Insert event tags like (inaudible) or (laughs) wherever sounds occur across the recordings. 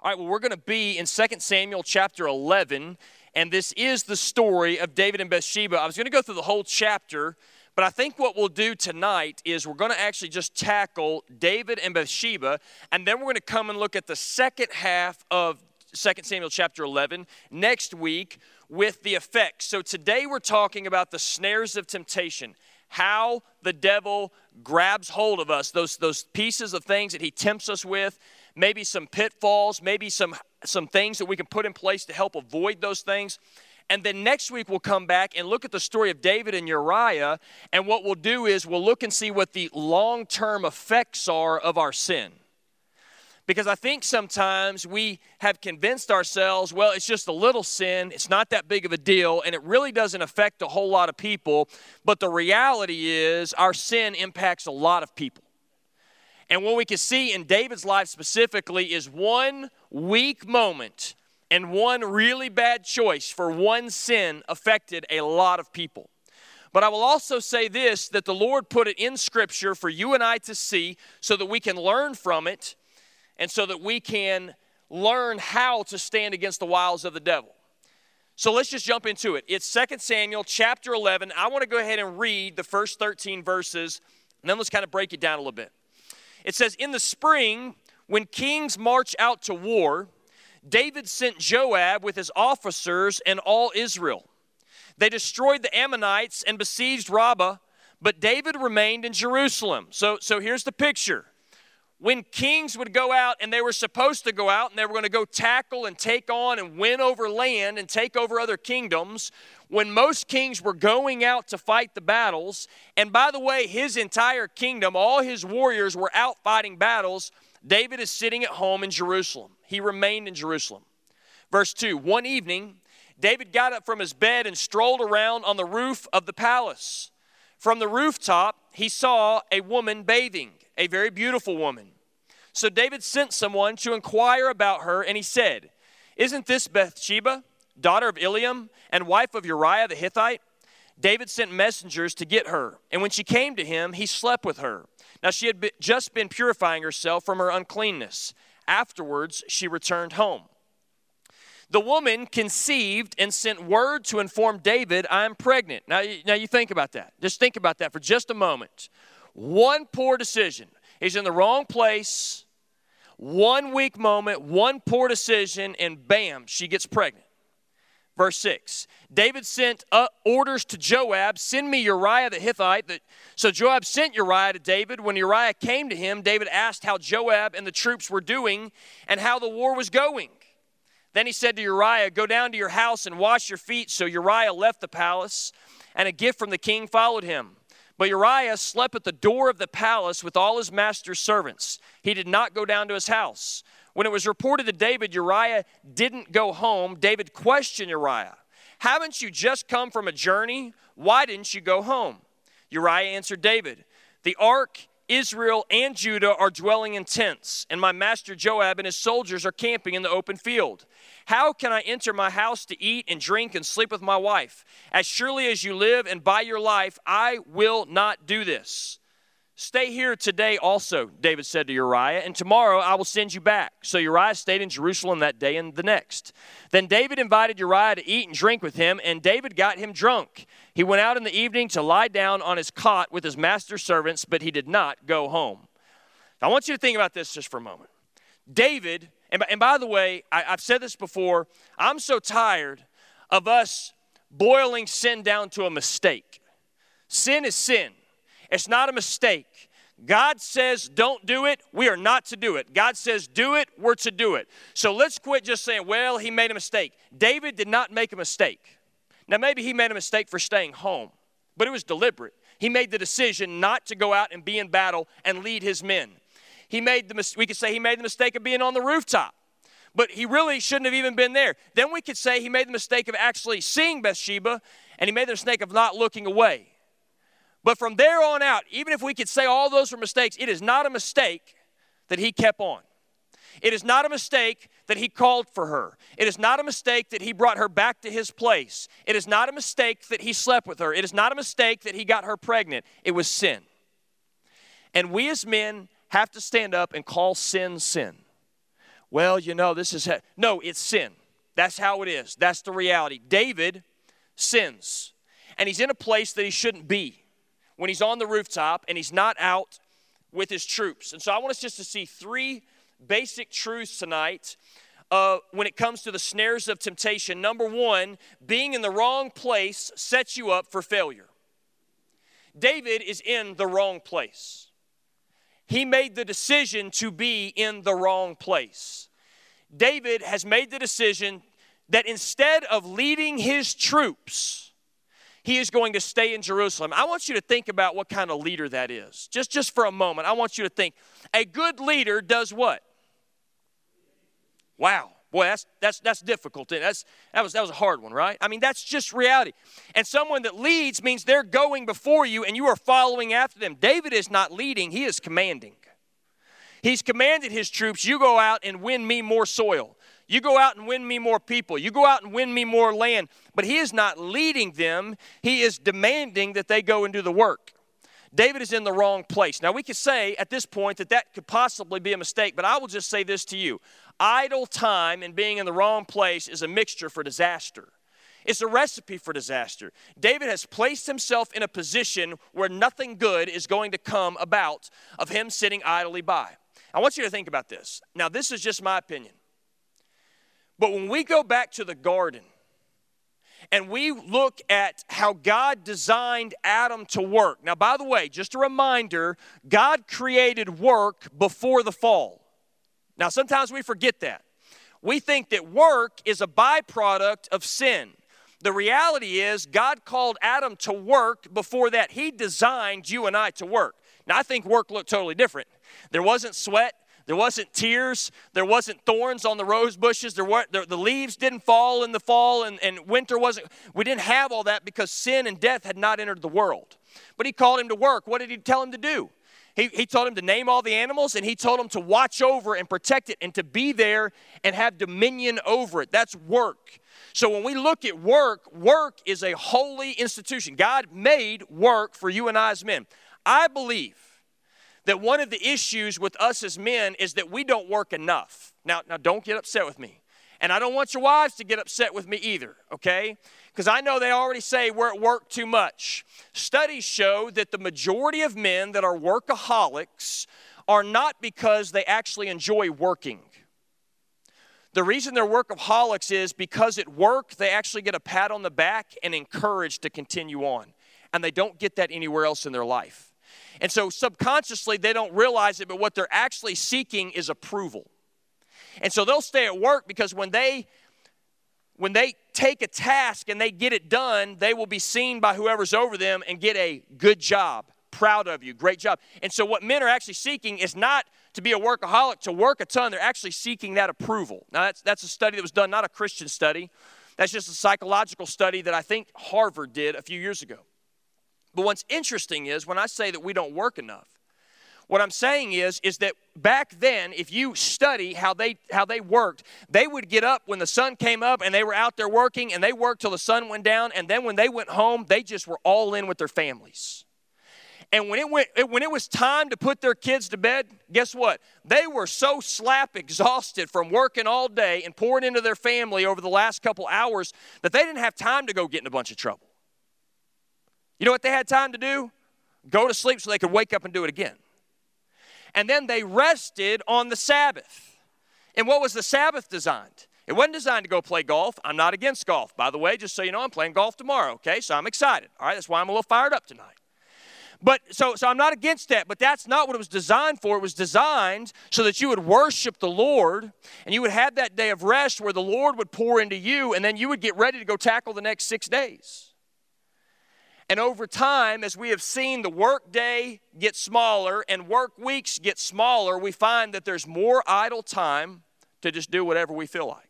All right, well, we're going to be in 2 Samuel chapter 11, and this is the story of David and Bathsheba. I was going to go through the whole chapter, but I think what we'll do tonight is we're going to actually just tackle David and Bathsheba, and then we're going to come and look at the second half of 2 Samuel chapter 11 next week with the effects. So today we're talking about the snares of temptation, how the devil grabs hold of us, those, those pieces of things that he tempts us with, maybe some pitfalls, maybe some, some things that we can put in place to help avoid those things. And then next week we'll come back and look at the story of David and Uriah. And what we'll do is we'll look and see what the long term effects are of our sin. Because I think sometimes we have convinced ourselves, well, it's just a little sin, it's not that big of a deal, and it really doesn't affect a whole lot of people. But the reality is, our sin impacts a lot of people. And what we can see in David's life specifically is one weak moment and one really bad choice for one sin affected a lot of people. But I will also say this that the Lord put it in Scripture for you and I to see so that we can learn from it and so that we can learn how to stand against the wiles of the devil. So let's just jump into it. It's 2 Samuel chapter 11. I want to go ahead and read the first 13 verses, and then let's kind of break it down a little bit. It says, In the spring, when kings march out to war, David sent Joab with his officers and all Israel. They destroyed the Ammonites and besieged Rabbah, but David remained in Jerusalem. So, so here's the picture when kings would go out and they were supposed to go out and they were going to go tackle and take on and win over land and take over other kingdoms, when most kings were going out to fight the battles, and by the way, his entire kingdom, all his warriors were out fighting battles, David is sitting at home in Jerusalem. He remained in Jerusalem. Verse 2 One evening, David got up from his bed and strolled around on the roof of the palace. From the rooftop, he saw a woman bathing a very beautiful woman. So David sent someone to inquire about her, and he said, Isn't this Bathsheba, daughter of Eliam, and wife of Uriah the Hittite? David sent messengers to get her, and when she came to him, he slept with her. Now she had just been purifying herself from her uncleanness. Afterwards, she returned home. The woman conceived and sent word to inform David, I am pregnant. Now, now you think about that. Just think about that for just a moment. One poor decision. He's in the wrong place. One weak moment, one poor decision, and bam, she gets pregnant. Verse 6 David sent uh, orders to Joab, send me Uriah the Hittite. So Joab sent Uriah to David. When Uriah came to him, David asked how Joab and the troops were doing and how the war was going. Then he said to Uriah, Go down to your house and wash your feet. So Uriah left the palace, and a gift from the king followed him. But Uriah slept at the door of the palace with all his master's servants. He did not go down to his house. When it was reported to David, Uriah didn't go home, David questioned Uriah, Haven't you just come from a journey? Why didn't you go home? Uriah answered David, The ark Israel and Judah are dwelling in tents, and my master Joab and his soldiers are camping in the open field. How can I enter my house to eat and drink and sleep with my wife? As surely as you live and by your life, I will not do this. Stay here today also, David said to Uriah, and tomorrow I will send you back. So Uriah stayed in Jerusalem that day and the next. Then David invited Uriah to eat and drink with him, and David got him drunk. He went out in the evening to lie down on his cot with his master's servants, but he did not go home. I want you to think about this just for a moment. David, and by, and by the way, I, I've said this before, I'm so tired of us boiling sin down to a mistake. Sin is sin. It's not a mistake. God says don't do it, we are not to do it. God says do it, we're to do it. So let's quit just saying, well, he made a mistake. David did not make a mistake. Now, maybe he made a mistake for staying home, but it was deliberate. He made the decision not to go out and be in battle and lead his men. He made the we could say he made the mistake of being on the rooftop, but he really shouldn't have even been there. Then we could say he made the mistake of actually seeing Bathsheba, and he made the mistake of not looking away. But from there on out, even if we could say all those were mistakes, it is not a mistake that he kept on. It is not a mistake that he called for her. It is not a mistake that he brought her back to his place. It is not a mistake that he slept with her. It is not a mistake that he got her pregnant. It was sin. And we as men have to stand up and call sin sin. well, you know, this is. Ha-. No, it's sin. That's how it is. That's the reality. David sins, and he's in a place that he shouldn't be when he's on the rooftop and he's not out with his troops. And so I want us just to see three basic truths tonight uh, when it comes to the snares of temptation. Number one, being in the wrong place sets you up for failure. David is in the wrong place. He made the decision to be in the wrong place. David has made the decision that instead of leading his troops, he is going to stay in Jerusalem. I want you to think about what kind of leader that is. Just, just for a moment, I want you to think. A good leader does what? Wow. Boy, that's that's that's difficult. That's that was that was a hard one, right? I mean, that's just reality. And someone that leads means they're going before you and you are following after them. David is not leading, he is commanding. He's commanded his troops, you go out and win me more soil. You go out and win me more people. You go out and win me more land. But he is not leading them, he is demanding that they go and do the work. David is in the wrong place. Now, we could say at this point that that could possibly be a mistake, but I will just say this to you idle time and being in the wrong place is a mixture for disaster. It's a recipe for disaster. David has placed himself in a position where nothing good is going to come about of him sitting idly by. I want you to think about this. Now, this is just my opinion. But when we go back to the garden and we look at how God designed Adam to work. Now, by the way, just a reminder God created work before the fall. Now, sometimes we forget that. We think that work is a byproduct of sin. The reality is, God called Adam to work before that. He designed you and I to work. Now, I think work looked totally different. There wasn't sweat, there wasn't tears, there wasn't thorns on the rose bushes, there were, the, the leaves didn't fall in the fall, and, and winter wasn't. We didn't have all that because sin and death had not entered the world. But He called him to work. What did He tell him to do? He, he told him to name all the animals and he told him to watch over and protect it and to be there and have dominion over it. That's work. So when we look at work, work is a holy institution. God made work for you and I as men. I believe that one of the issues with us as men is that we don't work enough. Now, now don't get upset with me. And I don't want your wives to get upset with me either, okay? Because I know they already say we're at work too much. Studies show that the majority of men that are workaholics are not because they actually enjoy working. The reason they're workaholics is because at work they actually get a pat on the back and encouraged to continue on. And they don't get that anywhere else in their life. And so subconsciously they don't realize it, but what they're actually seeking is approval. And so they'll stay at work because when they when they take a task and they get it done, they will be seen by whoever's over them and get a good job. Proud of you, great job. And so, what men are actually seeking is not to be a workaholic, to work a ton. They're actually seeking that approval. Now, that's, that's a study that was done, not a Christian study. That's just a psychological study that I think Harvard did a few years ago. But what's interesting is when I say that we don't work enough, what I'm saying is, is that back then, if you study how they how they worked, they would get up when the sun came up and they were out there working and they worked till the sun went down, and then when they went home, they just were all in with their families. And when it went when it was time to put their kids to bed, guess what? They were so slap exhausted from working all day and pouring into their family over the last couple hours that they didn't have time to go get in a bunch of trouble. You know what they had time to do? Go to sleep so they could wake up and do it again and then they rested on the Sabbath. And what was the Sabbath designed? It wasn't designed to go play golf. I'm not against golf, by the way, just so you know, I'm playing golf tomorrow, okay? So I'm excited. All right, that's why I'm a little fired up tonight. But so, so I'm not against that, but that's not what it was designed for. It was designed so that you would worship the Lord and you would have that day of rest where the Lord would pour into you and then you would get ready to go tackle the next six days. And over time, as we have seen the work day get smaller and work weeks get smaller, we find that there's more idle time to just do whatever we feel like.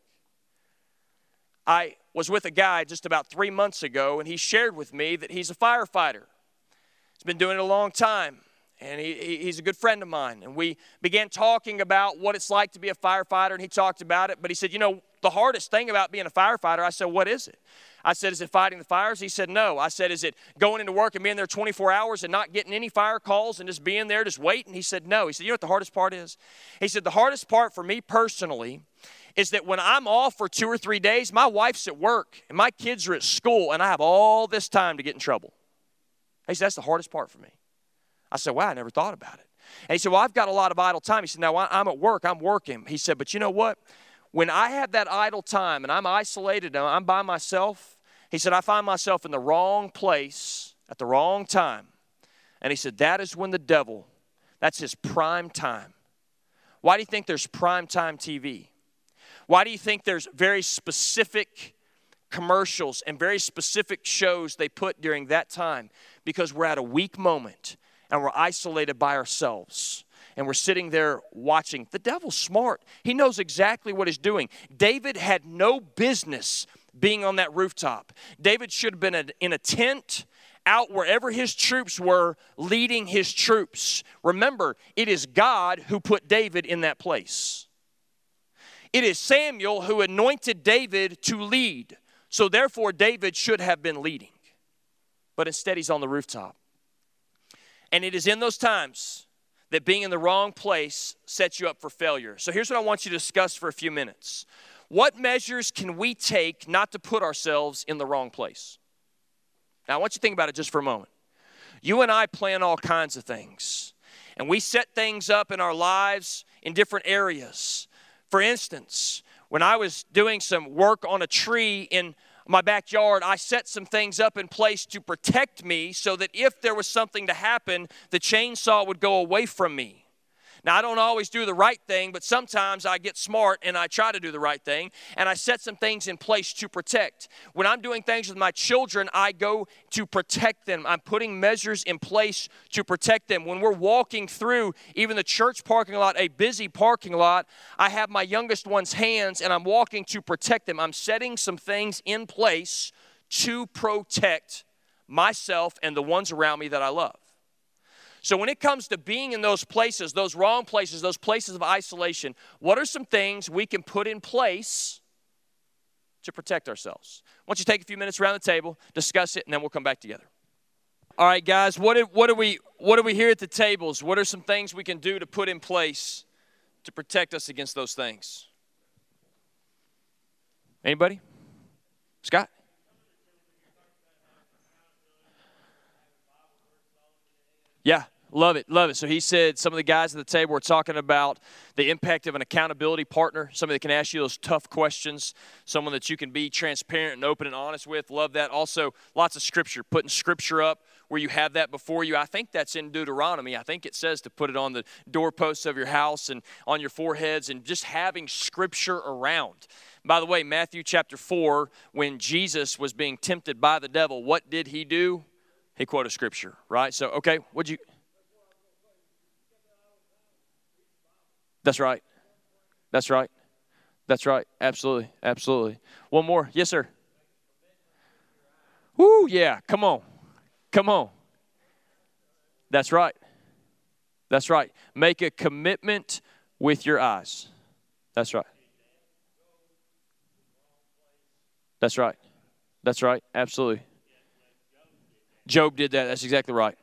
I was with a guy just about three months ago, and he shared with me that he's a firefighter. He's been doing it a long time, and he, he's a good friend of mine. And we began talking about what it's like to be a firefighter, and he talked about it. But he said, You know, the hardest thing about being a firefighter. I said, What is it? I said, Is it fighting the fires? He said, No. I said, Is it going into work and being there 24 hours and not getting any fire calls and just being there, just waiting? He said, No. He said, You know what the hardest part is? He said, The hardest part for me personally is that when I'm off for two or three days, my wife's at work and my kids are at school and I have all this time to get in trouble. He said, That's the hardest part for me. I said, Wow, I never thought about it. And he said, Well, I've got a lot of idle time. He said, Now I'm at work, I'm working. He said, But you know what? When I have that idle time and I'm isolated and I'm by myself, he said, I find myself in the wrong place at the wrong time. And he said, That is when the devil, that's his prime time. Why do you think there's prime time TV? Why do you think there's very specific commercials and very specific shows they put during that time? Because we're at a weak moment and we're isolated by ourselves and we're sitting there watching. The devil's smart. He knows exactly what he's doing. David had no business being on that rooftop. David should have been in a tent out wherever his troops were, leading his troops. Remember, it is God who put David in that place. It is Samuel who anointed David to lead. So therefore, David should have been leading. But instead, he's on the rooftop. And it is in those times that being in the wrong place sets you up for failure. So here's what I want you to discuss for a few minutes. What measures can we take not to put ourselves in the wrong place? Now, I want you to think about it just for a moment. You and I plan all kinds of things, and we set things up in our lives in different areas. For instance, when I was doing some work on a tree in my backyard, I set some things up in place to protect me so that if there was something to happen, the chainsaw would go away from me. Now, I don't always do the right thing, but sometimes I get smart and I try to do the right thing, and I set some things in place to protect. When I'm doing things with my children, I go to protect them. I'm putting measures in place to protect them. When we're walking through even the church parking lot, a busy parking lot, I have my youngest one's hands and I'm walking to protect them. I'm setting some things in place to protect myself and the ones around me that I love. So, when it comes to being in those places, those wrong places, those places of isolation, what are some things we can put in place to protect ourselves? Why don't you take a few minutes around the table, discuss it, and then we'll come back together. All right, guys, what, what, we, what do we hear at the tables? What are some things we can do to put in place to protect us against those things? Anybody? Scott? Yeah, Love it, love it. So he said some of the guys at the table were talking about the impact of an accountability partner, somebody that can ask you those tough questions, someone that you can be transparent and open and honest with. Love that. Also, lots of scripture, putting scripture up where you have that before you. I think that's in Deuteronomy. I think it says to put it on the doorposts of your house and on your foreheads and just having scripture around. By the way, Matthew chapter 4, when Jesus was being tempted by the devil, what did he do? He quoted scripture, right? So, okay, what'd you That's right. That's right. That's right. Absolutely. Absolutely. One more. Yes, sir. Woo, yeah. Come on. Come on. That's right. That's right. Make a commitment with your eyes. That's right. That's right. That's right. Absolutely. Job did that. That's exactly right.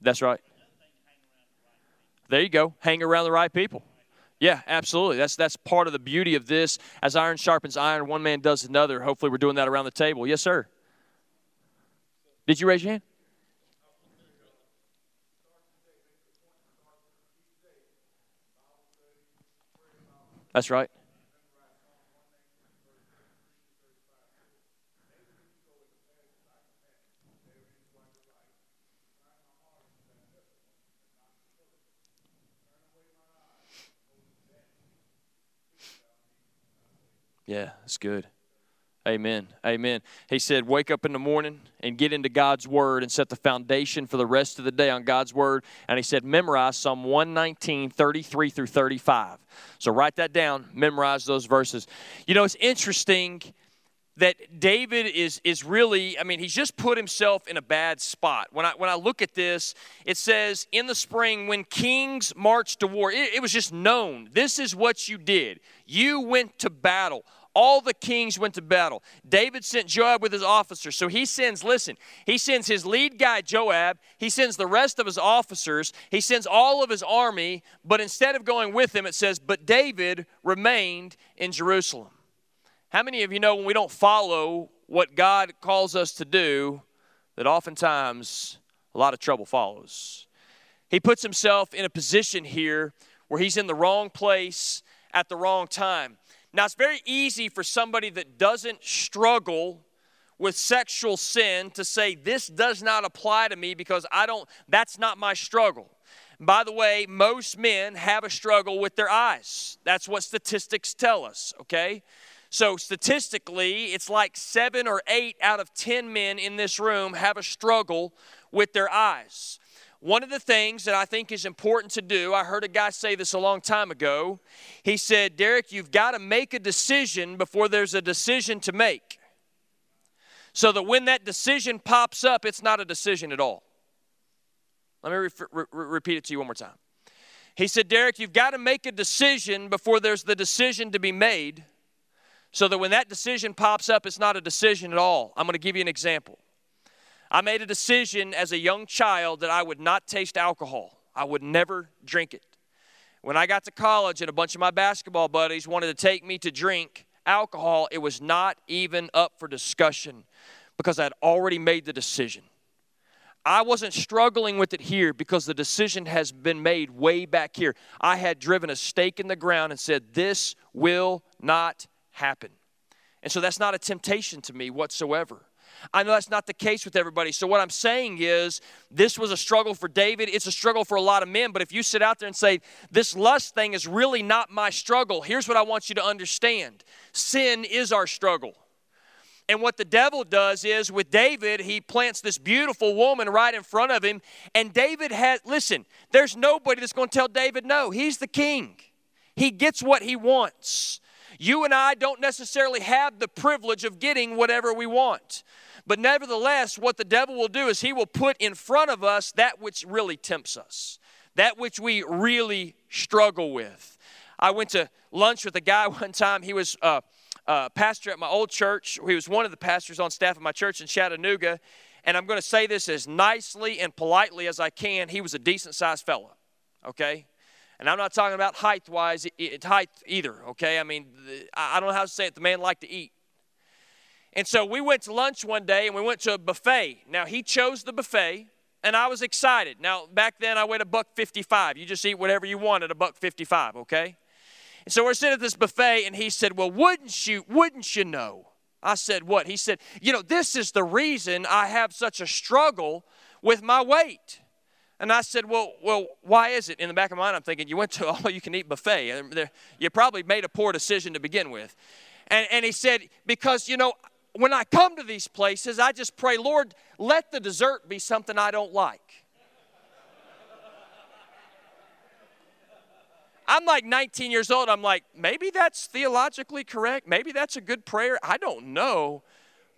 That's right. There you go. Hang around the right people. Yeah, absolutely. That's that's part of the beauty of this. As iron sharpens iron, one man does another. Hopefully, we're doing that around the table. Yes, sir. Did you raise your hand? That's right. Yeah, that's good. Amen. Amen. He said, Wake up in the morning and get into God's Word and set the foundation for the rest of the day on God's Word. And he said, Memorize Psalm 119, 33 through 35. So write that down, memorize those verses. You know, it's interesting that David is, is really, I mean, he's just put himself in a bad spot. When I, when I look at this, it says, in the spring, when kings marched to war, it, it was just known. This is what you did. You went to battle. All the kings went to battle. David sent Joab with his officers. So he sends, listen, he sends his lead guy, Joab. He sends the rest of his officers. He sends all of his army. But instead of going with him, it says, but David remained in Jerusalem. How many of you know when we don't follow what God calls us to do, that oftentimes a lot of trouble follows? He puts himself in a position here where he's in the wrong place at the wrong time. Now, it's very easy for somebody that doesn't struggle with sexual sin to say, This does not apply to me because I don't, that's not my struggle. By the way, most men have a struggle with their eyes. That's what statistics tell us, okay? So, statistically, it's like seven or eight out of 10 men in this room have a struggle with their eyes. One of the things that I think is important to do, I heard a guy say this a long time ago. He said, Derek, you've got to make a decision before there's a decision to make. So that when that decision pops up, it's not a decision at all. Let me re- re- repeat it to you one more time. He said, Derek, you've got to make a decision before there's the decision to be made so that when that decision pops up, it's not a decision at all. I'm going to give you an example. I made a decision as a young child that I would not taste alcohol, I would never drink it. When I got to college and a bunch of my basketball buddies wanted to take me to drink alcohol, it was not even up for discussion because I had already made the decision. I wasn't struggling with it here because the decision has been made way back here. I had driven a stake in the ground and said, This will not happen. And so that's not a temptation to me whatsoever. I know that's not the case with everybody. So, what I'm saying is, this was a struggle for David. It's a struggle for a lot of men. But if you sit out there and say, this lust thing is really not my struggle, here's what I want you to understand sin is our struggle. And what the devil does is with David, he plants this beautiful woman right in front of him. And David has, listen, there's nobody that's going to tell David no. He's the king, he gets what he wants. You and I don't necessarily have the privilege of getting whatever we want. But nevertheless, what the devil will do is he will put in front of us that which really tempts us, that which we really struggle with. I went to lunch with a guy (laughs) one time. He was a, a pastor at my old church. He was one of the pastors on staff at my church in Chattanooga. And I'm going to say this as nicely and politely as I can. He was a decent sized fellow, okay? And I'm not talking about height wise, height either, okay? I mean, I don't know how to say it. The man liked to eat. And so we went to lunch one day and we went to a buffet. Now, he chose the buffet and I was excited. Now, back then I weighed a buck 55. You just eat whatever you want at a buck 55, okay? And so we're sitting at this buffet and he said, Well, wouldn't you, wouldn't you know? I said, What? He said, You know, this is the reason I have such a struggle with my weight. And I said, well, well, why is it? In the back of my mind, I'm thinking, you went to (laughs) all you can eat buffet. You probably made a poor decision to begin with. And, and he said, because, you know, when I come to these places, I just pray, Lord, let the dessert be something I don't like. I'm like 19 years old. I'm like, maybe that's theologically correct. Maybe that's a good prayer. I don't know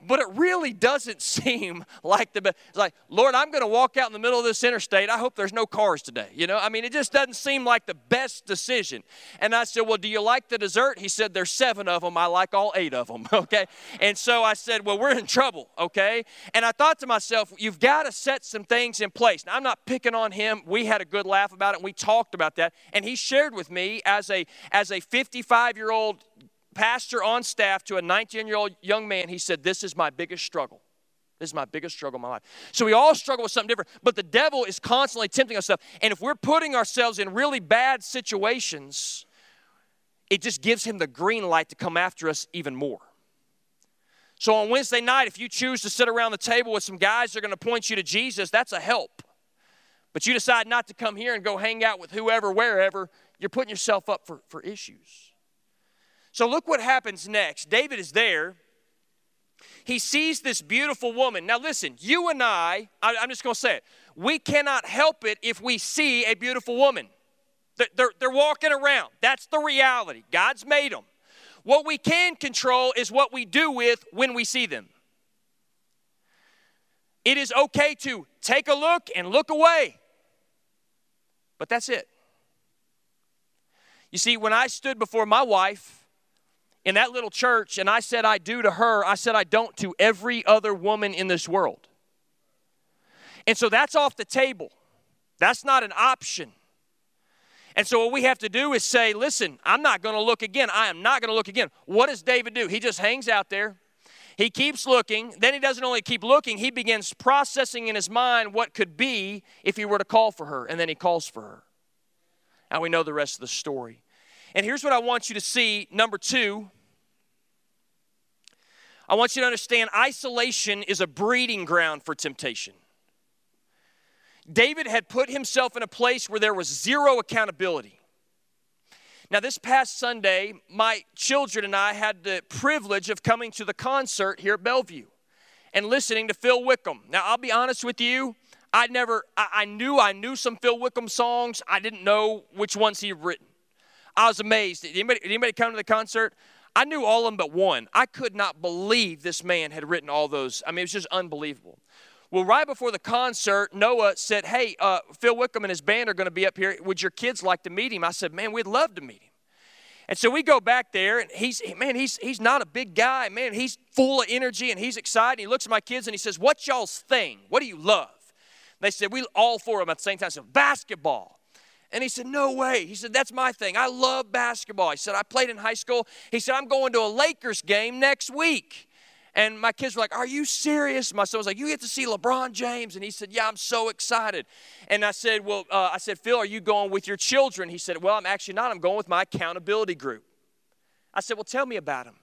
but it really doesn't (laughs) seem like the best. It's like, Lord, I'm going to walk out in the middle of this interstate. I hope there's no cars today. You know, I mean, it just doesn't seem like the best decision. And I said, Well, do you like the dessert? He said, There's seven of them. I like all eight of them. (laughs) Okay. And so I said, Well, we're in trouble. Okay. And I thought to myself, You've got to set some things in place. Now, I'm not picking on him. We had a good laugh about it. And we talked about that. And he shared with me as a as a 55 year old pastor on staff to a 19 year old young man, he said, This is my biggest struggle. This is my biggest struggle in my life. So we all struggle with something different, but the devil is constantly tempting us stuff. And if we're putting ourselves in really bad situations, it just gives him the green light to come after us even more. So on Wednesday night, if you choose to sit around the table with some guys that are going to point you to Jesus, that's a help. But you decide not to come here and go hang out with whoever, wherever, you're putting yourself up for, for issues. So look what happens next. David is there. He sees this beautiful woman. Now, listen, you and I, I am just going to say it, we cannot help it if we see a beautiful woman. They're, they're walking around. That's the reality. God's made them. What we can control is what we do with when we see them. It is okay to take a look and look away, but that's it. You see, when I stood before my wife in that little church and I said I do to her, I said I don't to every other woman in this world. And so that's off the table. That's not an option. And so what we have to do is say, listen, I'm not going to look again. I am not going to look again. What does David do? He just hangs out there. He keeps looking. Then he doesn't only keep looking, he begins processing in his mind what could be if he were to call for her. And then he calls for her. And we know the rest of the story. And here's what I want you to see number two. I want you to understand isolation is a breeding ground for temptation. David had put himself in a place where there was zero accountability. Now, this past Sunday, my children and I had the privilege of coming to the concert here at Bellevue and listening to Phil Wickham. Now, I'll be honest with you, I never, I, I knew I knew some Phil Wickham songs. I didn't know which ones he had written. I was amazed. Did anybody, did anybody come to the concert? I knew all of them but one. I could not believe this man had written all those. I mean, it was just unbelievable. Well, right before the concert, Noah said, Hey, uh, Phil Wickham and his band are going to be up here. Would your kids like to meet him? I said, Man, we'd love to meet him. And so we go back there, and he's, man, he's, he's not a big guy. Man, he's full of energy and he's excited. He looks at my kids and he says, What's y'all's thing? What do you love? They said, We all four of them at the same time said, Basketball. And he said, No way. He said, That's my thing. I love basketball. He said, I played in high school. He said, I'm going to a Lakers game next week. And my kids were like, Are you serious? My son was like, You get to see LeBron James. And he said, Yeah, I'm so excited. And I said, Well, uh, I said, Phil, are you going with your children? He said, Well, I'm actually not. I'm going with my accountability group. I said, Well, tell me about him.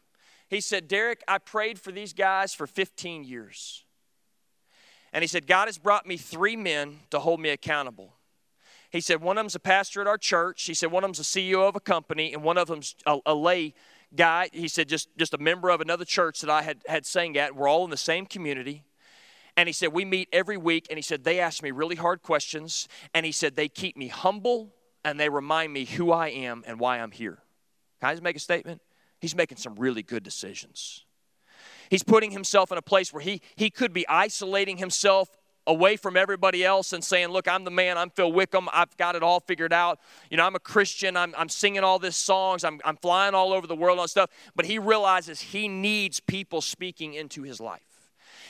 He said, Derek, I prayed for these guys for 15 years. And he said, God has brought me three men to hold me accountable. He said, One of them's a pastor at our church. He said, One of them's a CEO of a company, and one of them's a, a lay guy, he said, just, just a member of another church that I had, had sang at. We're all in the same community. And he said, We meet every week. And he said, They ask me really hard questions. And he said, They keep me humble and they remind me who I am and why I'm here. Can I just make a statement? He's making some really good decisions. He's putting himself in a place where he, he could be isolating himself away from everybody else and saying, Look, I'm the man, I'm Phil Wickham, I've got it all figured out. You know, I'm a Christian, I'm, I'm singing all these songs, I'm, I'm flying all over the world and stuff. But he realizes he needs people speaking into his life.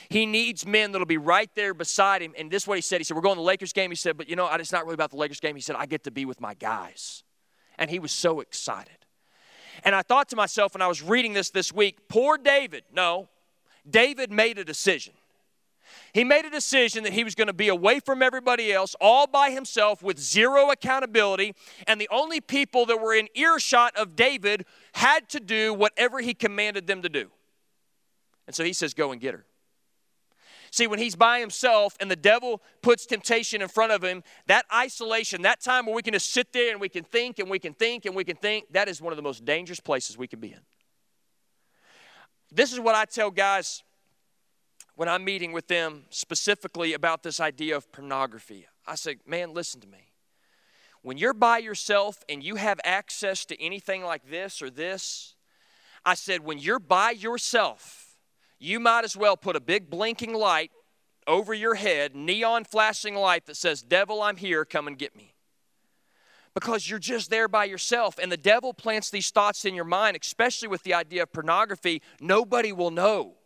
He needs men that'll be right there beside him. And this is what he said. He said, We're going to the Lakers game. He said, But you know, it's not really about the Lakers game. He said, I get to be with my guys. And he was so excited. And I thought to myself when I was reading this this week, poor David. No, David made a decision. He made a decision that he was going to be away from everybody else, all by himself, with zero accountability. And the only people that were in earshot of David had to do whatever he commanded them to do. And so he says, Go and get her. See, when he's by himself and the devil puts temptation in front of him, that isolation, that time where we can just sit there and we can think and we can think and we can think, that is one of the most dangerous places we can be in. This is what I tell guys when I'm meeting with them specifically about this idea of pornography. I say, man, listen to me. When you're by yourself and you have access to anything like this or this, I said, when you're by yourself, you might as well put a big blinking light over your head, neon flashing light that says, Devil, I'm here, come and get me. Because you're just there by yourself, and the devil plants these thoughts in your mind, especially with the idea of pornography. Nobody will know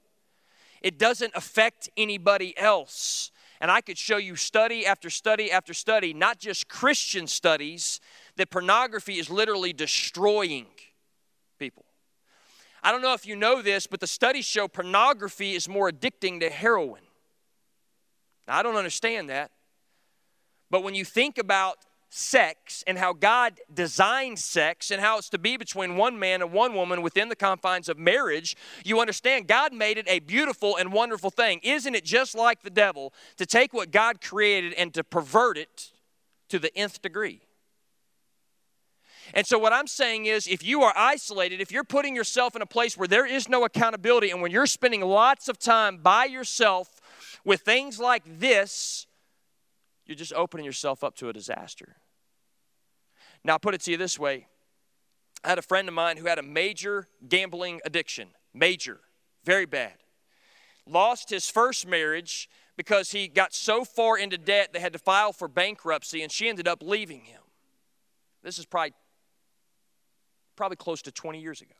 it doesn't affect anybody else. And I could show you study after study after study, not just Christian studies, that pornography is literally destroying people. I don't know if you know this, but the studies show pornography is more addicting to heroin. Now, I don't understand that. But when you think about sex and how God designed sex and how it's to be between one man and one woman within the confines of marriage, you understand God made it a beautiful and wonderful thing. Isn't it just like the devil to take what God created and to pervert it to the nth degree? And so, what I'm saying is, if you are isolated, if you're putting yourself in a place where there is no accountability, and when you're spending lots of time by yourself with things like this, you're just opening yourself up to a disaster. Now, I'll put it to you this way I had a friend of mine who had a major gambling addiction, major, very bad. Lost his first marriage because he got so far into debt they had to file for bankruptcy and she ended up leaving him. This is probably probably close to 20 years ago.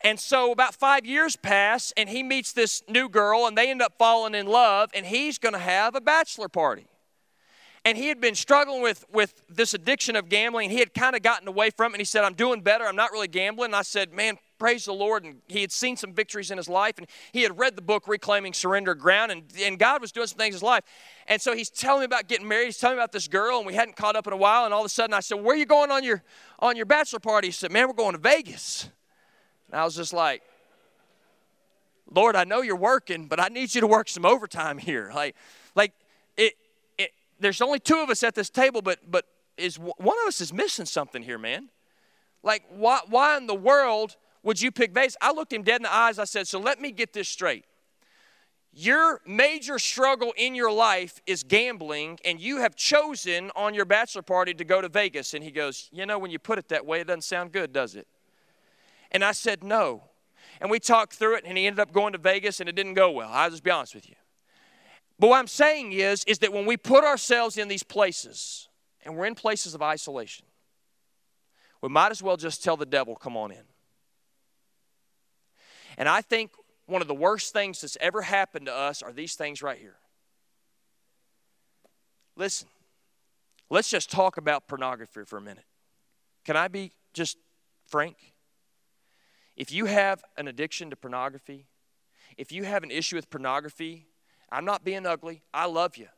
And so about five years pass, and he meets this new girl, and they end up falling in love, and he's going to have a bachelor party. And he had been struggling with, with this addiction of gambling. He had kind of gotten away from it, and he said, I'm doing better. I'm not really gambling. And I said, Man, praise the Lord. And he had seen some victories in his life, and he had read the book Reclaiming Surrendered Ground, and, and God was doing some things in his life. And so he's telling me about getting married. He's telling me about this girl, and we hadn't caught up in a while. And all of a sudden, I said, Where are you going on your, on your bachelor party? He said, Man, we're going to Vegas. And I was just like, Lord, I know you're working, but I need you to work some overtime here. Like, like there's only two of us at this table, but but is one of us is missing something here, man. Like, why why in the world would you pick Vegas? I looked him dead in the eyes. I said, so let me get this straight. Your major struggle in your life is gambling, and you have chosen on your bachelor party to go to Vegas. And he goes, You know, when you put it that way, it doesn't sound good, does it? And I said, No. And we talked through it, and he ended up going to Vegas, and it didn't go well. I'll just be honest with you. But what I'm saying is, is that when we put ourselves in these places, and we're in places of isolation, we might as well just tell the devil, come on in. And I think one of the worst things that's ever happened to us are these things right here. Listen, let's just talk about pornography for a minute. Can I be just frank? If you have an addiction to pornography, if you have an issue with pornography, I'm not being ugly. I love you.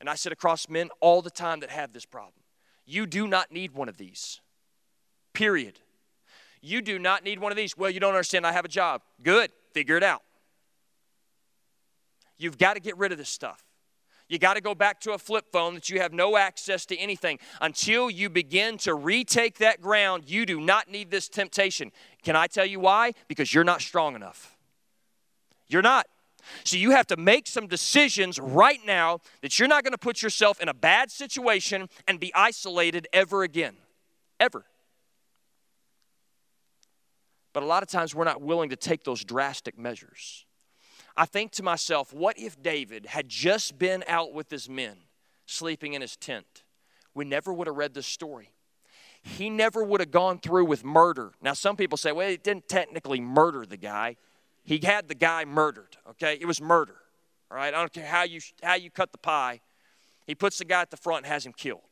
And I sit across men all the time that have this problem. You do not need one of these. Period. You do not need one of these. Well, you don't understand. I have a job. Good. Figure it out. You've got to get rid of this stuff. You got to go back to a flip phone that you have no access to anything. Until you begin to retake that ground, you do not need this temptation. Can I tell you why? Because you're not strong enough. You're not. So you have to make some decisions right now that you're not going to put yourself in a bad situation and be isolated ever again. Ever. But a lot of times we're not willing to take those drastic measures. I think to myself, what if David had just been out with his men, sleeping in his tent? We never would have read this story. He never would have gone through with murder. Now, some people say, well, he didn't technically murder the guy. He had the guy murdered, okay? It was murder, all right? I don't care how you, how you cut the pie. He puts the guy at the front and has him killed.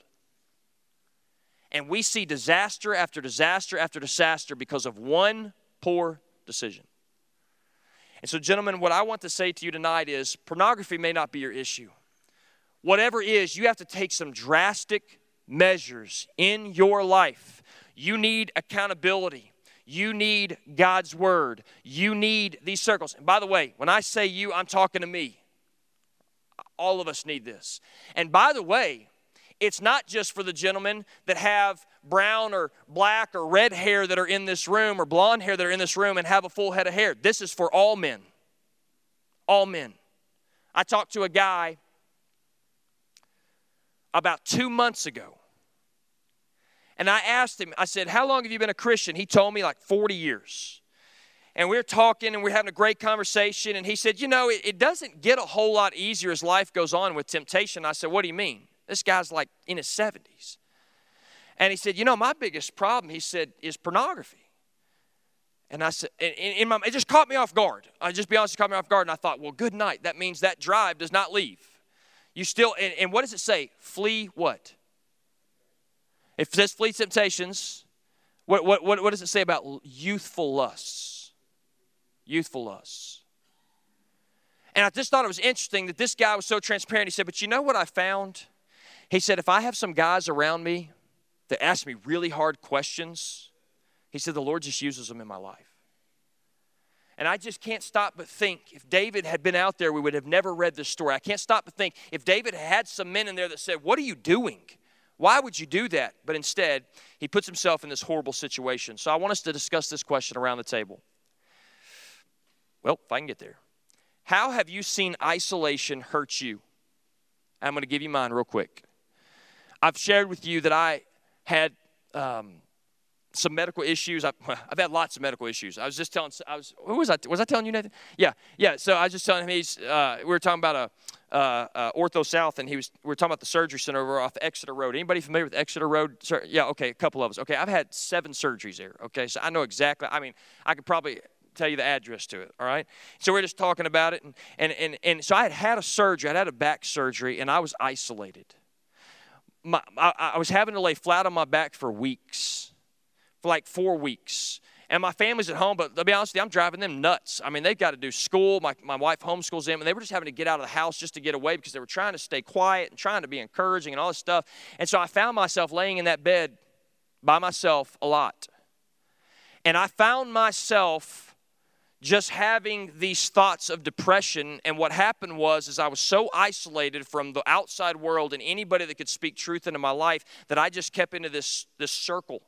And we see disaster after disaster after disaster because of one poor decision. And so, gentlemen, what I want to say to you tonight is pornography may not be your issue. Whatever is, you have to take some drastic measures in your life. You need accountability. You need God's word. You need these circles. And by the way, when I say you, I'm talking to me. All of us need this. And by the way, it's not just for the gentlemen that have brown or black or red hair that are in this room or blonde hair that are in this room and have a full head of hair. This is for all men. All men. I talked to a guy about two months ago. And I asked him, I said, How long have you been a Christian? He told me like 40 years. And we are talking and we are having a great conversation. And he said, You know, it, it doesn't get a whole lot easier as life goes on with temptation. I said, What do you mean? This guy's like in his 70s. And he said, You know, my biggest problem, he said, is pornography. And I said, in, in my, it just caught me off guard. I just be honest, it caught me off guard. And I thought, well, good night. That means that drive does not leave. You still, and, and what does it say? Flee what? If it says flee temptations, what, what, what, what does it say about youthful lusts? Youthful lusts. And I just thought it was interesting that this guy was so transparent. He said, But you know what I found? He said, If I have some guys around me that ask me really hard questions, he said, the Lord just uses them in my life. And I just can't stop but think if David had been out there, we would have never read this story. I can't stop but think if David had some men in there that said, What are you doing? Why would you do that? But instead, he puts himself in this horrible situation. So I want us to discuss this question around the table. Well, if I can get there. How have you seen isolation hurt you? I'm going to give you mine real quick. I've shared with you that I had um, some medical issues. I, (laughs) have had lots of medical issues. I was just telling, I was, who was I? Was I telling you, Nathan? Yeah, yeah. So I was just telling him he's, uh, we were talking about a, uh, uh, Ortho South, and he was, we were talking about the surgery center over off Exeter Road. Anybody familiar with Exeter Road? Yeah, okay, a couple of us. Okay, I've had seven surgeries there. Okay, so I know exactly. I mean, I could probably tell you the address to it all right so we're just talking about it and and and, and so i had had a surgery i had a back surgery and i was isolated my, I, I was having to lay flat on my back for weeks for like four weeks. And my family's at home, but to be honest with you, I'm driving them nuts. I mean, they've got to do school. My, my wife homeschools them, and they were just having to get out of the house just to get away because they were trying to stay quiet and trying to be encouraging and all this stuff. And so I found myself laying in that bed by myself a lot. And I found myself just having these thoughts of depression and what happened was is i was so isolated from the outside world and anybody that could speak truth into my life that i just kept into this, this circle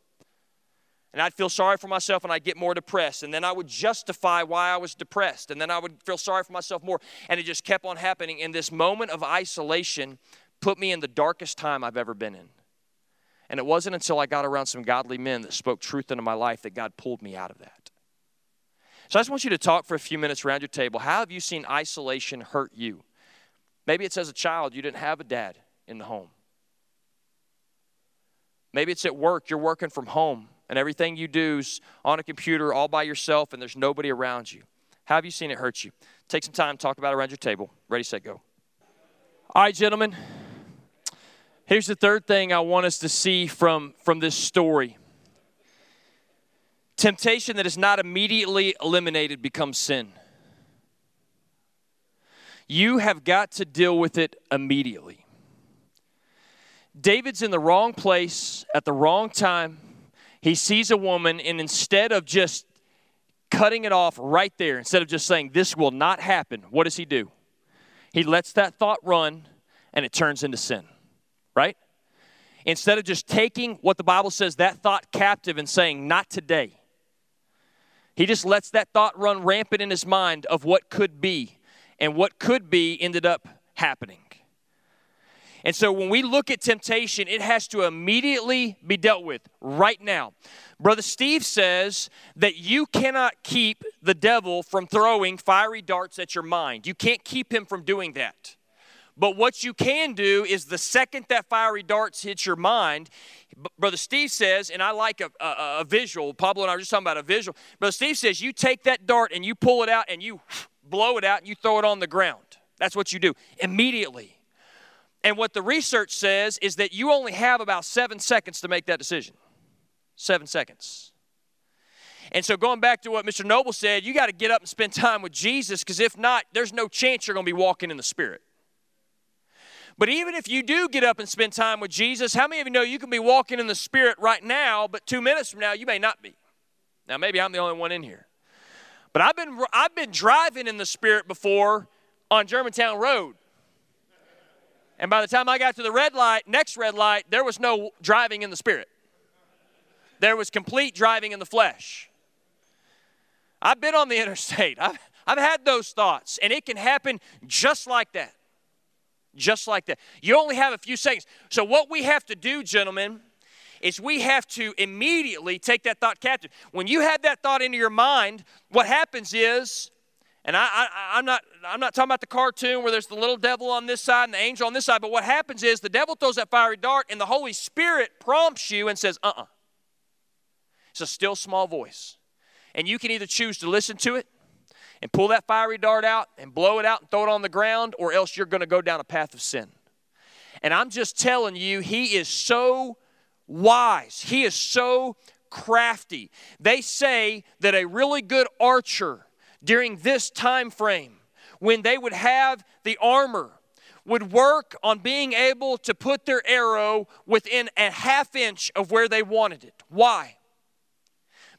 and I'd feel sorry for myself and I'd get more depressed. And then I would justify why I was depressed. And then I would feel sorry for myself more. And it just kept on happening. And this moment of isolation put me in the darkest time I've ever been in. And it wasn't until I got around some godly men that spoke truth into my life that God pulled me out of that. So I just want you to talk for a few minutes around your table. How have you seen isolation hurt you? Maybe it's as a child, you didn't have a dad in the home. Maybe it's at work, you're working from home and everything you do is on a computer all by yourself and there's nobody around you. Have you seen it hurt you? Take some time, talk about it around your table. Ready, set, go. All right, gentlemen. Here's the third thing I want us to see from, from this story temptation that is not immediately eliminated becomes sin. You have got to deal with it immediately. David's in the wrong place at the wrong time he sees a woman, and instead of just cutting it off right there, instead of just saying, This will not happen, what does he do? He lets that thought run, and it turns into sin, right? Instead of just taking what the Bible says, that thought captive, and saying, Not today. He just lets that thought run rampant in his mind of what could be. And what could be ended up happening. And so when we look at temptation, it has to immediately be dealt with right now. Brother Steve says that you cannot keep the devil from throwing fiery darts at your mind. You can't keep him from doing that. But what you can do is the second that fiery darts hit your mind, Brother Steve says, and I like a, a, a, visual. Pablo and I were just talking about a visual. Brother Steve says, you take that dart and you pull it out and you blow it out and you throw it on the ground. That's what you do immediately. And what the research says is that you only have about seven seconds to make that decision. Seven seconds. And so, going back to what Mr. Noble said, you got to get up and spend time with Jesus because if not, there's no chance you're going to be walking in the Spirit. But even if you do get up and spend time with Jesus, how many of you know you can be walking in the Spirit right now, but two minutes from now, you may not be? Now, maybe I'm the only one in here. But I've been, I've been driving in the Spirit before on Germantown Road. And by the time I got to the red light, next red light, there was no driving in the spirit. There was complete driving in the flesh. I've been on the (laughs) interstate. I've, I've had those thoughts, and it can happen just like that. Just like that. You only have a few seconds. So, what we have to do, gentlemen, is we have to immediately take that thought captive. When you have that thought into your mind, what happens is and I, am not, I'm not talking about the cartoon where there's the little devil on this side and the angel on this side, but what happens is the devil throws that fiery dart and the Holy Spirit prompts you and says, uh uh-uh. uh It's a still small voice. And you can either choose to listen to it and pull that fiery dart out and blow it out and throw it on the ground, or else you're going to go down a path of sin. And I'm just telling you, he is so wise, he is so crafty. They say that a really good archer during this time frame when they would have the armor would work on being able to put their arrow within a half inch of where they wanted it. Why?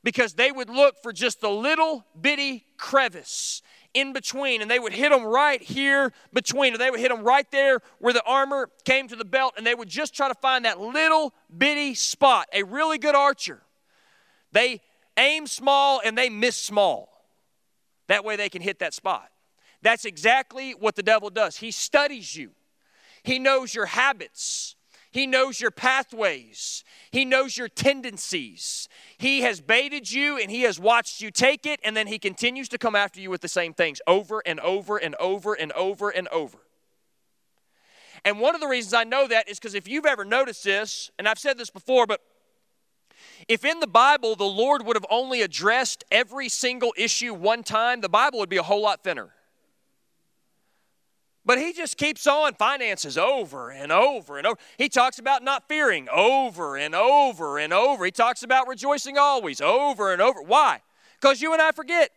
Because they would look for just a little bitty crevice in between, and they would hit them right here between, or they would hit them right there where the armor came to the belt, and they would just try to find that little bitty spot. A really good archer, they aim small and they miss small. That way they can hit that spot. That's exactly what the devil does. He studies you, he knows your habits, He knows your pathways. He knows your tendencies. He has baited you and He has watched you take it, and then He continues to come after you with the same things over and over and over and over and over. And one of the reasons I know that is because if you've ever noticed this, and I've said this before, but if in the Bible the Lord would have only addressed every single issue one time, the Bible would be a whole lot thinner. But he just keeps on finances over and over and over. He talks about not fearing over and over and over. He talks about rejoicing always over and over. Why? Because you and I forget.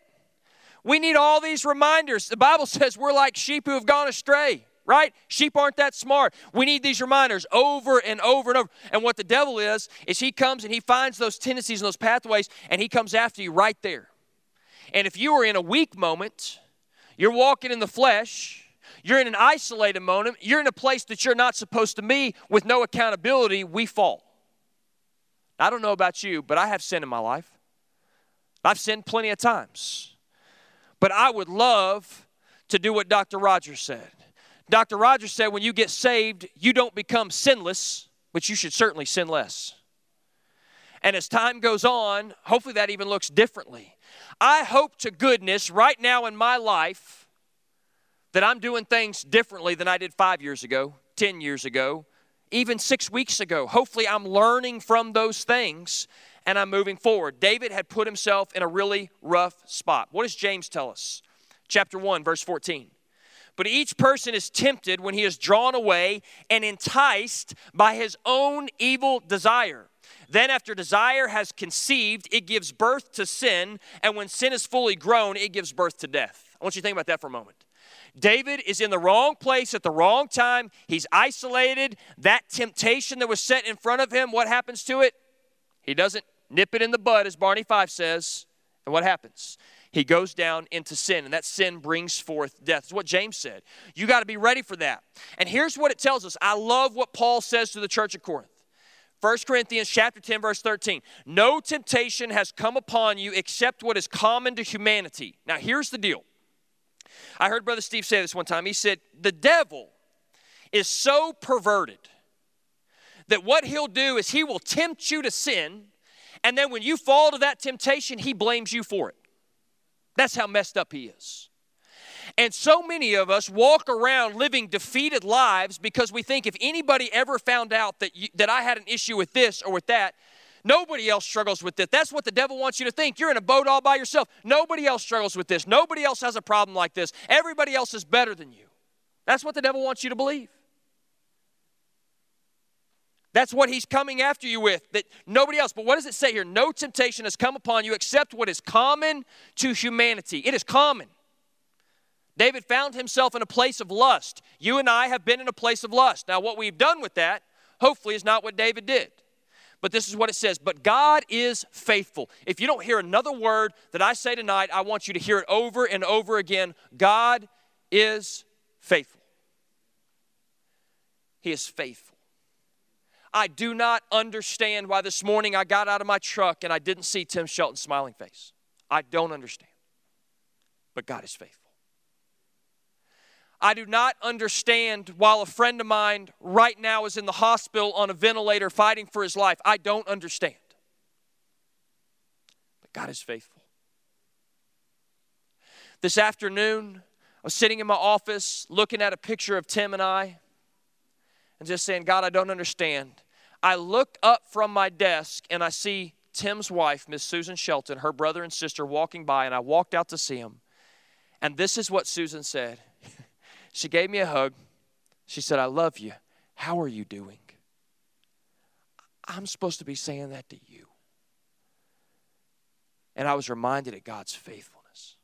We need all these reminders. The Bible (laughs) says we're like sheep who have gone astray, right? Sheep aren't that smart. We need these reminders over and over and over. And what the devil is, is he comes and he finds those tendencies and those pathways and he comes after you right there. And if you are in a weak moment, you're walking in the flesh, you're in an isolated moment, you're in a place that you're not supposed to be with no accountability, we fall. I don't know about you, but I have sin in my life. I've sinned plenty of times. But I would love to do what Dr. Rogers said. Dr. Rogers said when you get saved, you don't become sinless, but you should certainly sin less. And as time goes on, hopefully that even looks differently. I hope to goodness right now in my life that I'm doing things differently than I did five years ago, 10 years ago, even six weeks ago. Hopefully, I'm learning from those things and I'm moving forward. David had put himself in a really rough spot. What does James tell us? Chapter 1, verse 14. But each person is tempted when he is drawn away and enticed by his own evil desire. Then, after desire has conceived, it gives birth to sin. And when sin is fully grown, it gives birth to death. I want you to think about that for a moment. David is in the wrong place at the wrong time. He's isolated. That temptation that was set in front of him, what happens to it? He doesn't nip it in the bud, as Barney Fife says. And what happens? He goes down into sin, and that sin brings forth death. That's what James said. You got to be ready for that. And here's what it tells us. I love what Paul says to the church of Corinth. 1 Corinthians chapter 10 verse 13. No temptation has come upon you except what is common to humanity. Now here's the deal. I heard Brother Steve say this one time. He said, The devil is so perverted that what he'll do is he will tempt you to sin, and then when you fall to that temptation, he blames you for it. That's how messed up he is. And so many of us walk around living defeated lives because we think if anybody ever found out that, you, that I had an issue with this or with that, Nobody else struggles with this. That's what the devil wants you to think. You're in a boat all by yourself. Nobody else struggles with this. Nobody else has a problem like this. Everybody else is better than you. That's what the devil wants you to believe. That's what he's coming after you with, that nobody else. But what does it say here? No temptation has come upon you except what is common to humanity. It is common. David found himself in a place of lust. You and I have been in a place of lust. Now, what we've done with that, hopefully, is not what David did. But this is what it says But God is faithful. If you don't hear another word that I say tonight, I want you to hear it over and over again. God is faithful. He is faithful. I do not understand why this morning I got out of my truck and I didn't see Tim Shelton's smiling face. I don't understand. But God is faithful. I do not understand while a friend of mine right now is in the hospital on a ventilator fighting for his life. I don't understand. But God is faithful. This afternoon, I was sitting in my office looking at a picture of Tim and I and just saying, God, I don't understand. I look up from my desk and I see Tim's wife, Miss Susan Shelton, her brother and sister walking by, and I walked out to see them. And this is what Susan said. (laughs) She gave me a hug. She said, I love you. How are you doing? I'm supposed to be saying that to you. And I was reminded of God's faithfulness.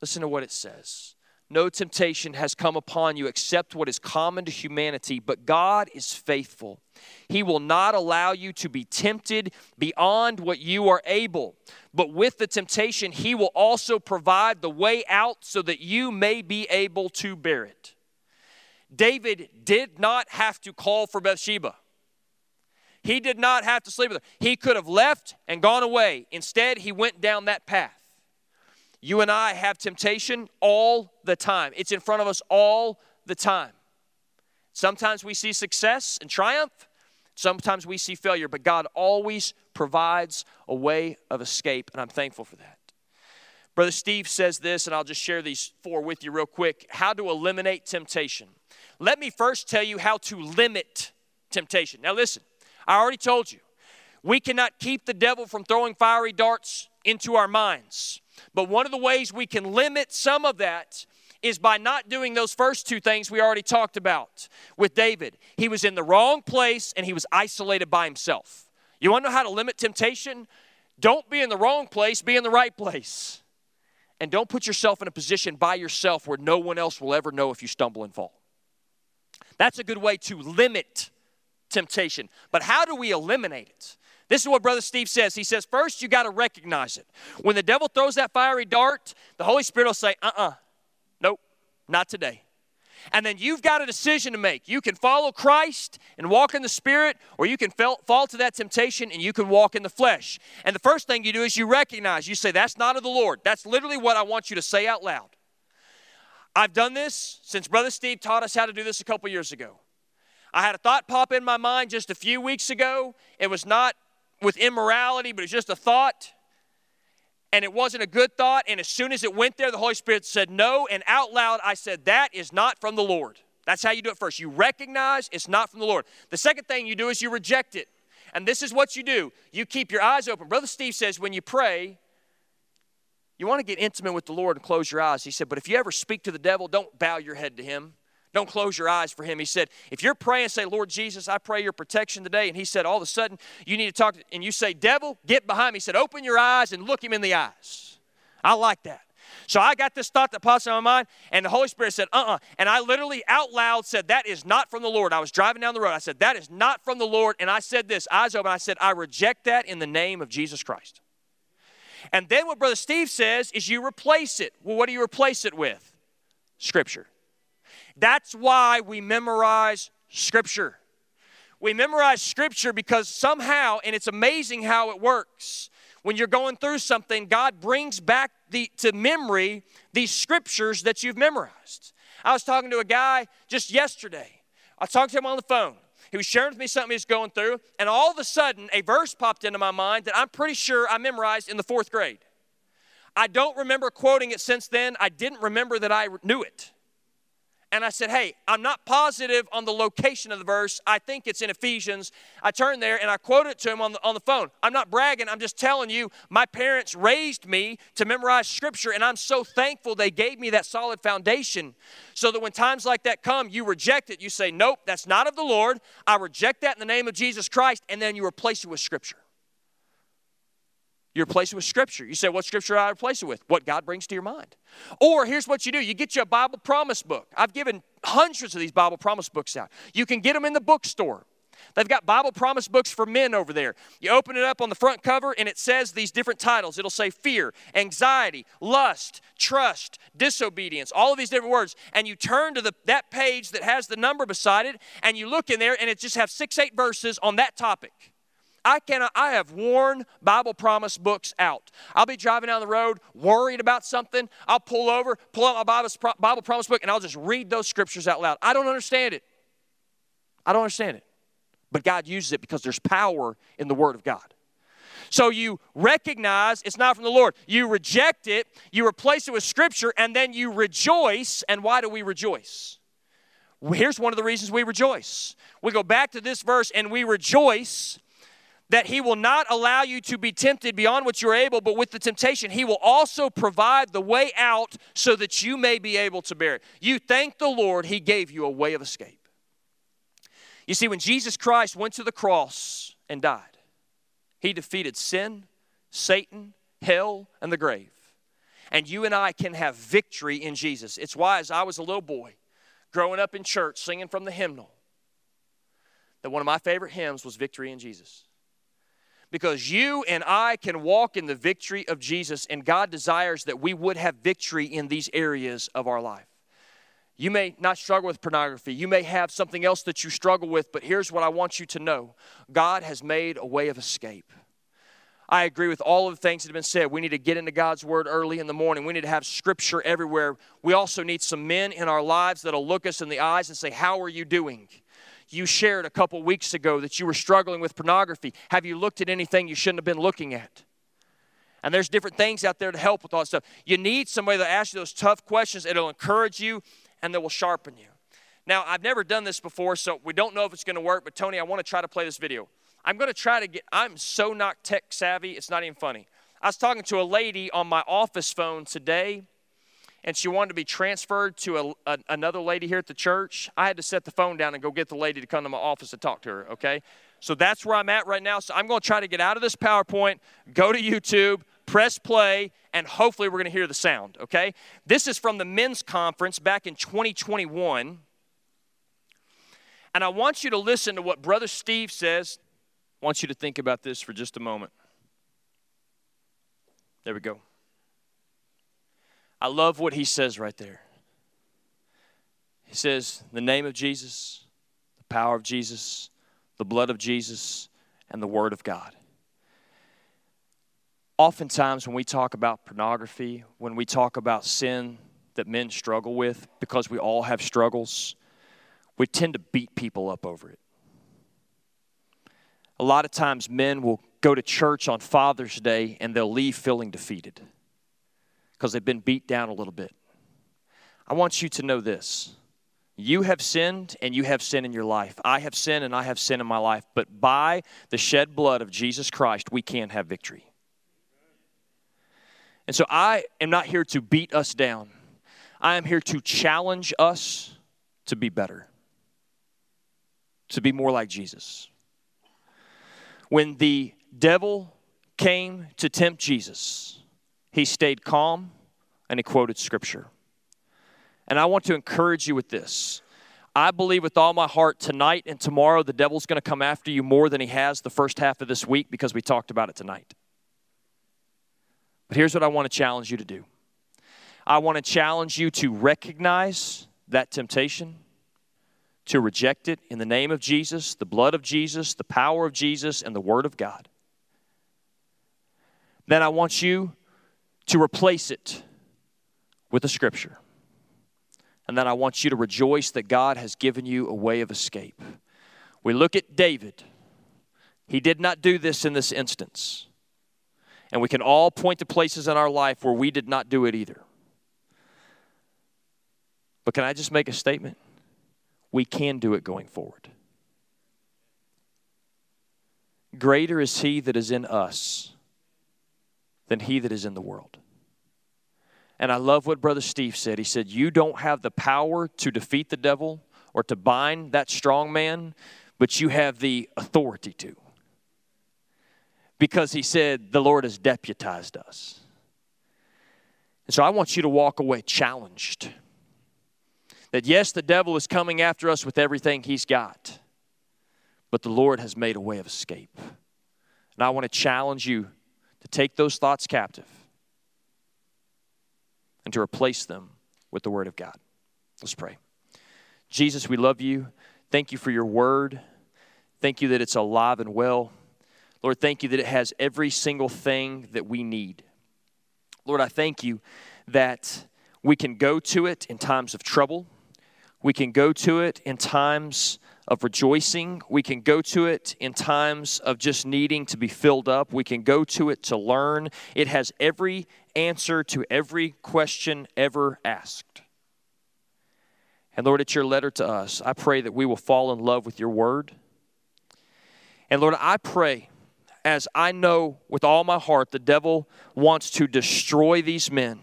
Listen to what it says. No temptation has come upon you except what is common to humanity, but God is faithful. He will not allow you to be tempted beyond what you are able, but with the temptation, He will also provide the way out so that you may be able to bear it. David did not have to call for Bathsheba. He did not have to sleep with her. He could have left and gone away. Instead, he went down that path. You and I have temptation all the time, it's in front of us all the time. Sometimes we see success and triumph, sometimes we see failure, but God always provides a way of escape, and I'm thankful for that. Brother Steve says this, and I'll just share these four with you real quick how to eliminate temptation. Let me first tell you how to limit temptation. Now, listen, I already told you, we cannot keep the devil from throwing fiery darts into our minds. But one of the ways we can limit some of that is by not doing those first two things we already talked about with David. He was in the wrong place and he was isolated by himself. You want to know how to limit temptation? Don't be in the wrong place, be in the right place. And don't put yourself in a position by yourself where no one else will ever know if you stumble and fall. That's a good way to limit temptation. But how do we eliminate it? This is what Brother Steve says. He says, first, you got to recognize it. When the devil throws that fiery dart, the Holy Spirit will say, uh uh-uh, uh, nope, not today. And then you've got a decision to make. You can follow Christ and walk in the Spirit, or you can fall to that temptation and you can walk in the flesh. And the first thing you do is you recognize, you say, That's not of the Lord. That's literally what I want you to say out loud. I've done this since Brother Steve taught us how to do this a couple years ago. I had a thought pop in my mind just a few weeks ago. It was not with immorality, but it's just a thought and it wasn't a good thought. And as soon as it went there, the Holy Spirit said no. And out loud, I said, That is not from the Lord. That's how you do it first. You recognize it's not from the Lord. The second thing you do is you reject it. And this is what you do you keep your eyes open. Brother Steve says, When you pray, you want to get intimate with the Lord and close your eyes. He said, But if you ever speak to the devil, don't bow your head to him. Don't close your eyes for him. He said, if you're praying, say, Lord Jesus, I pray your protection today. And he said, all of a sudden, you need to talk, and you say, devil, get behind me. He said, open your eyes and look him in the eyes. I like that. So I got this thought that pops in my mind, and the Holy Spirit said, uh uh-uh. uh. And I literally out loud said, That is not from the Lord. I was driving down the road. I said, That is not from the Lord. And I said this, eyes open. I said, I reject that in the name of Jesus Christ. And then what Brother Steve says is you replace it. Well, what do you replace it with? Scripture. That's why we memorize Scripture. We memorize Scripture because somehow, and it's amazing how it works, when you're going through something, God brings back the, to memory these Scriptures that you've memorized. I was talking to a guy just yesterday. I talked to him on the phone. He was sharing with me something he's going through, and all of a sudden, a verse popped into my mind that I'm pretty sure I memorized in the fourth grade. I don't remember quoting it since then. I didn't remember that I knew it and I said, Hey, I'm not positive on the location of the verse. I think it's in Ephesians. I turned there and I quoted it to him on the, on the phone. I'm not bragging, I'm just telling you, my parents raised me to memorize scripture, and I'm so thankful they gave me that solid foundation so that when times like that come, you reject it. You say, Nope, that's not of the Lord. I reject that in the name of Jesus Christ, and then you replace it with scripture. You replace it with Scripture. You say, What Scripture I replace it with? What God brings to your mind. Or here's what you do you get you a Bible promise book. I've given hundreds of these Bible promise books out. You can get them in the bookstore. They've got Bible promise books for men over there. You open it up on the front cover and it says these different titles. It'll say fear, anxiety, lust, trust, disobedience, all of these different words. And you turn to the, that page that has the number beside it and you look in there and it just has six, eight verses on that topic. I cannot, I have worn Bible promise books out. I'll be driving down the road worried about something. I'll pull over, pull out my Bible, Bible promise book, and I'll just read those scriptures out loud. I don't understand it. I don't understand it. But God uses it because there's power in the Word of God. So you recognize it's not from the Lord. You reject it, you replace it with Scripture, and then you rejoice. And why do we rejoice? Here's one of the reasons we rejoice. We go back to this verse and we rejoice that He will not allow you to be tempted beyond what you're able, but with the temptation, He will also provide the way out so that you may be able to bear it. You thank the Lord, He gave you a way of escape. You see, when Jesus Christ went to the cross and died, He defeated sin, Satan, hell, and the grave. And you and I can have victory in Jesus. It's why, as I was a little boy, growing up in church, singing from the hymnal, that one of my favorite hymns was Victory in Jesus because you and I can walk in the victory of Jesus, and God desires that we would have victory in these areas of our life. You may not struggle with pornography. You may have something else that you struggle with, but here's what I want you to know God has made a way of escape. I agree with all of the things that have been said. We need to get into God's Word early in the morning. We need to have Scripture everywhere. We also need some men in our lives that'll look us in the eyes and say, How are you doing? You shared a couple weeks ago that you were struggling with pornography. Have you looked at anything you shouldn't have been looking at? And there's different things out there to help with all that stuff. You need somebody to ask you those tough questions. It'll encourage you and that will sharpen you. Now, I've never done this before, so we don't know if it's going to work, but Tony, I want to try to play this video. I'm going to try to get, I'm so not tech savvy, it's not even funny. I was talking to a lady on my office phone today, and she wanted to be transferred to a, a, another lady here at the church. I had to set the phone down and go get the lady to come to my office to talk to her, okay? So that's where I'm at right now. So I'm going to try to get out of this PowerPoint, go to YouTube, press play, and hopefully we're going to hear the sound, okay? This is from the men's conference back in 2021. And I want you to listen to what Brother Steve says I want you to think about this for just a moment. There we go. I love what he says right there. He says, the name of Jesus, the power of Jesus, the blood of Jesus, and the Word of God. Oftentimes, when we talk about pornography, when we talk about sin that men struggle with, because we all have struggles, we tend to beat people up over it. A lot of times, men will go to church on Father's Day and they'll leave feeling defeated because they've been beat down a little bit. I want you to know this. You have sinned and you have sin in your life. I have sinned and I have sin in my life. But by the shed blood of Jesus Christ, we can have victory. And so I am not here to beat us down. I am here to challenge us to be better, to be more like Jesus when the devil came to tempt Jesus, he stayed calm and he quoted scripture. And I want to encourage you with this. I believe with all my heart tonight and tomorrow the devil's going to come after you more than he has the first half of this week because we talked about it tonight. But here's what I want to challenge you to do I want to challenge you to recognize that temptation to reject it in the name of Jesus, the blood of Jesus, the power of Jesus, and the Word of God. Then I want you to replace it with a scripture. And then I want you to rejoice that God has given you a way of escape. We look at David. He did not do this in this instance. And we can all point to places in our life where we did not do it either. But can I just make a statement? we can do it going forward. Greater is he that is in us than he that is in the world. And I love what Brother Steve said. He said, You don't have the power to defeat the devil or to bind that strong man, but you have the authority to. Because he said, The Lord has deputized us. And so I want you to walk away challenged that yes, the devil is coming after us with everything he's got, but the Lord has made a way of escape. And I want to challenge you to take those thoughts captive and to replace them with the Word of God. Let's pray. Jesus, we love you. Thank you for your Word. Thank you that it's alive and well. Lord, thank you that it has every single thing that we need. Lord, I thank you that we can go to it in times of trouble. We can go to it in times of rejoicing. We can go to it in times of just needing to be filled up. We can go to it to learn. It has every answer to every question ever asked. And Lord, it's your letter to us. I pray that we will fall in love with your word. And Lord, I pray, as I know with all my heart, the devil wants to destroy these men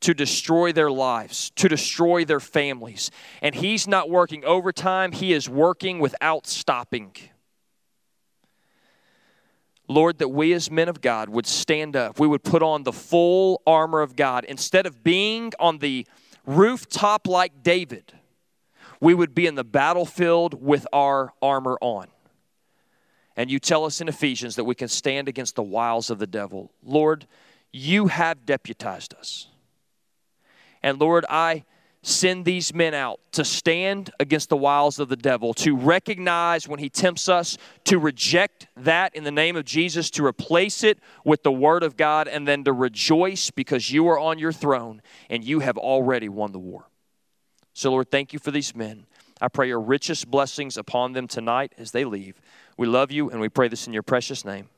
to destroy their lives, to destroy their families. And He's not working overtime, He is working without stopping. Lord, that we as men of God would stand up. We would put on the full armor of God. Instead of being on the rooftop like David, we would be in the battlefield with our armor on. And you tell us in Ephesians that we can stand against the wiles of the devil. Lord, you have deputized us. And Lord, I send these men out to stand against the wiles of the devil, to recognize when he tempts us, to reject that in the name of Jesus, to replace it with the Word of God, and then to rejoice because you are on your throne and you have already won the war. So, Lord, thank you for these men. I pray your richest blessings upon them tonight as they leave. We love you and we pray this in your precious name.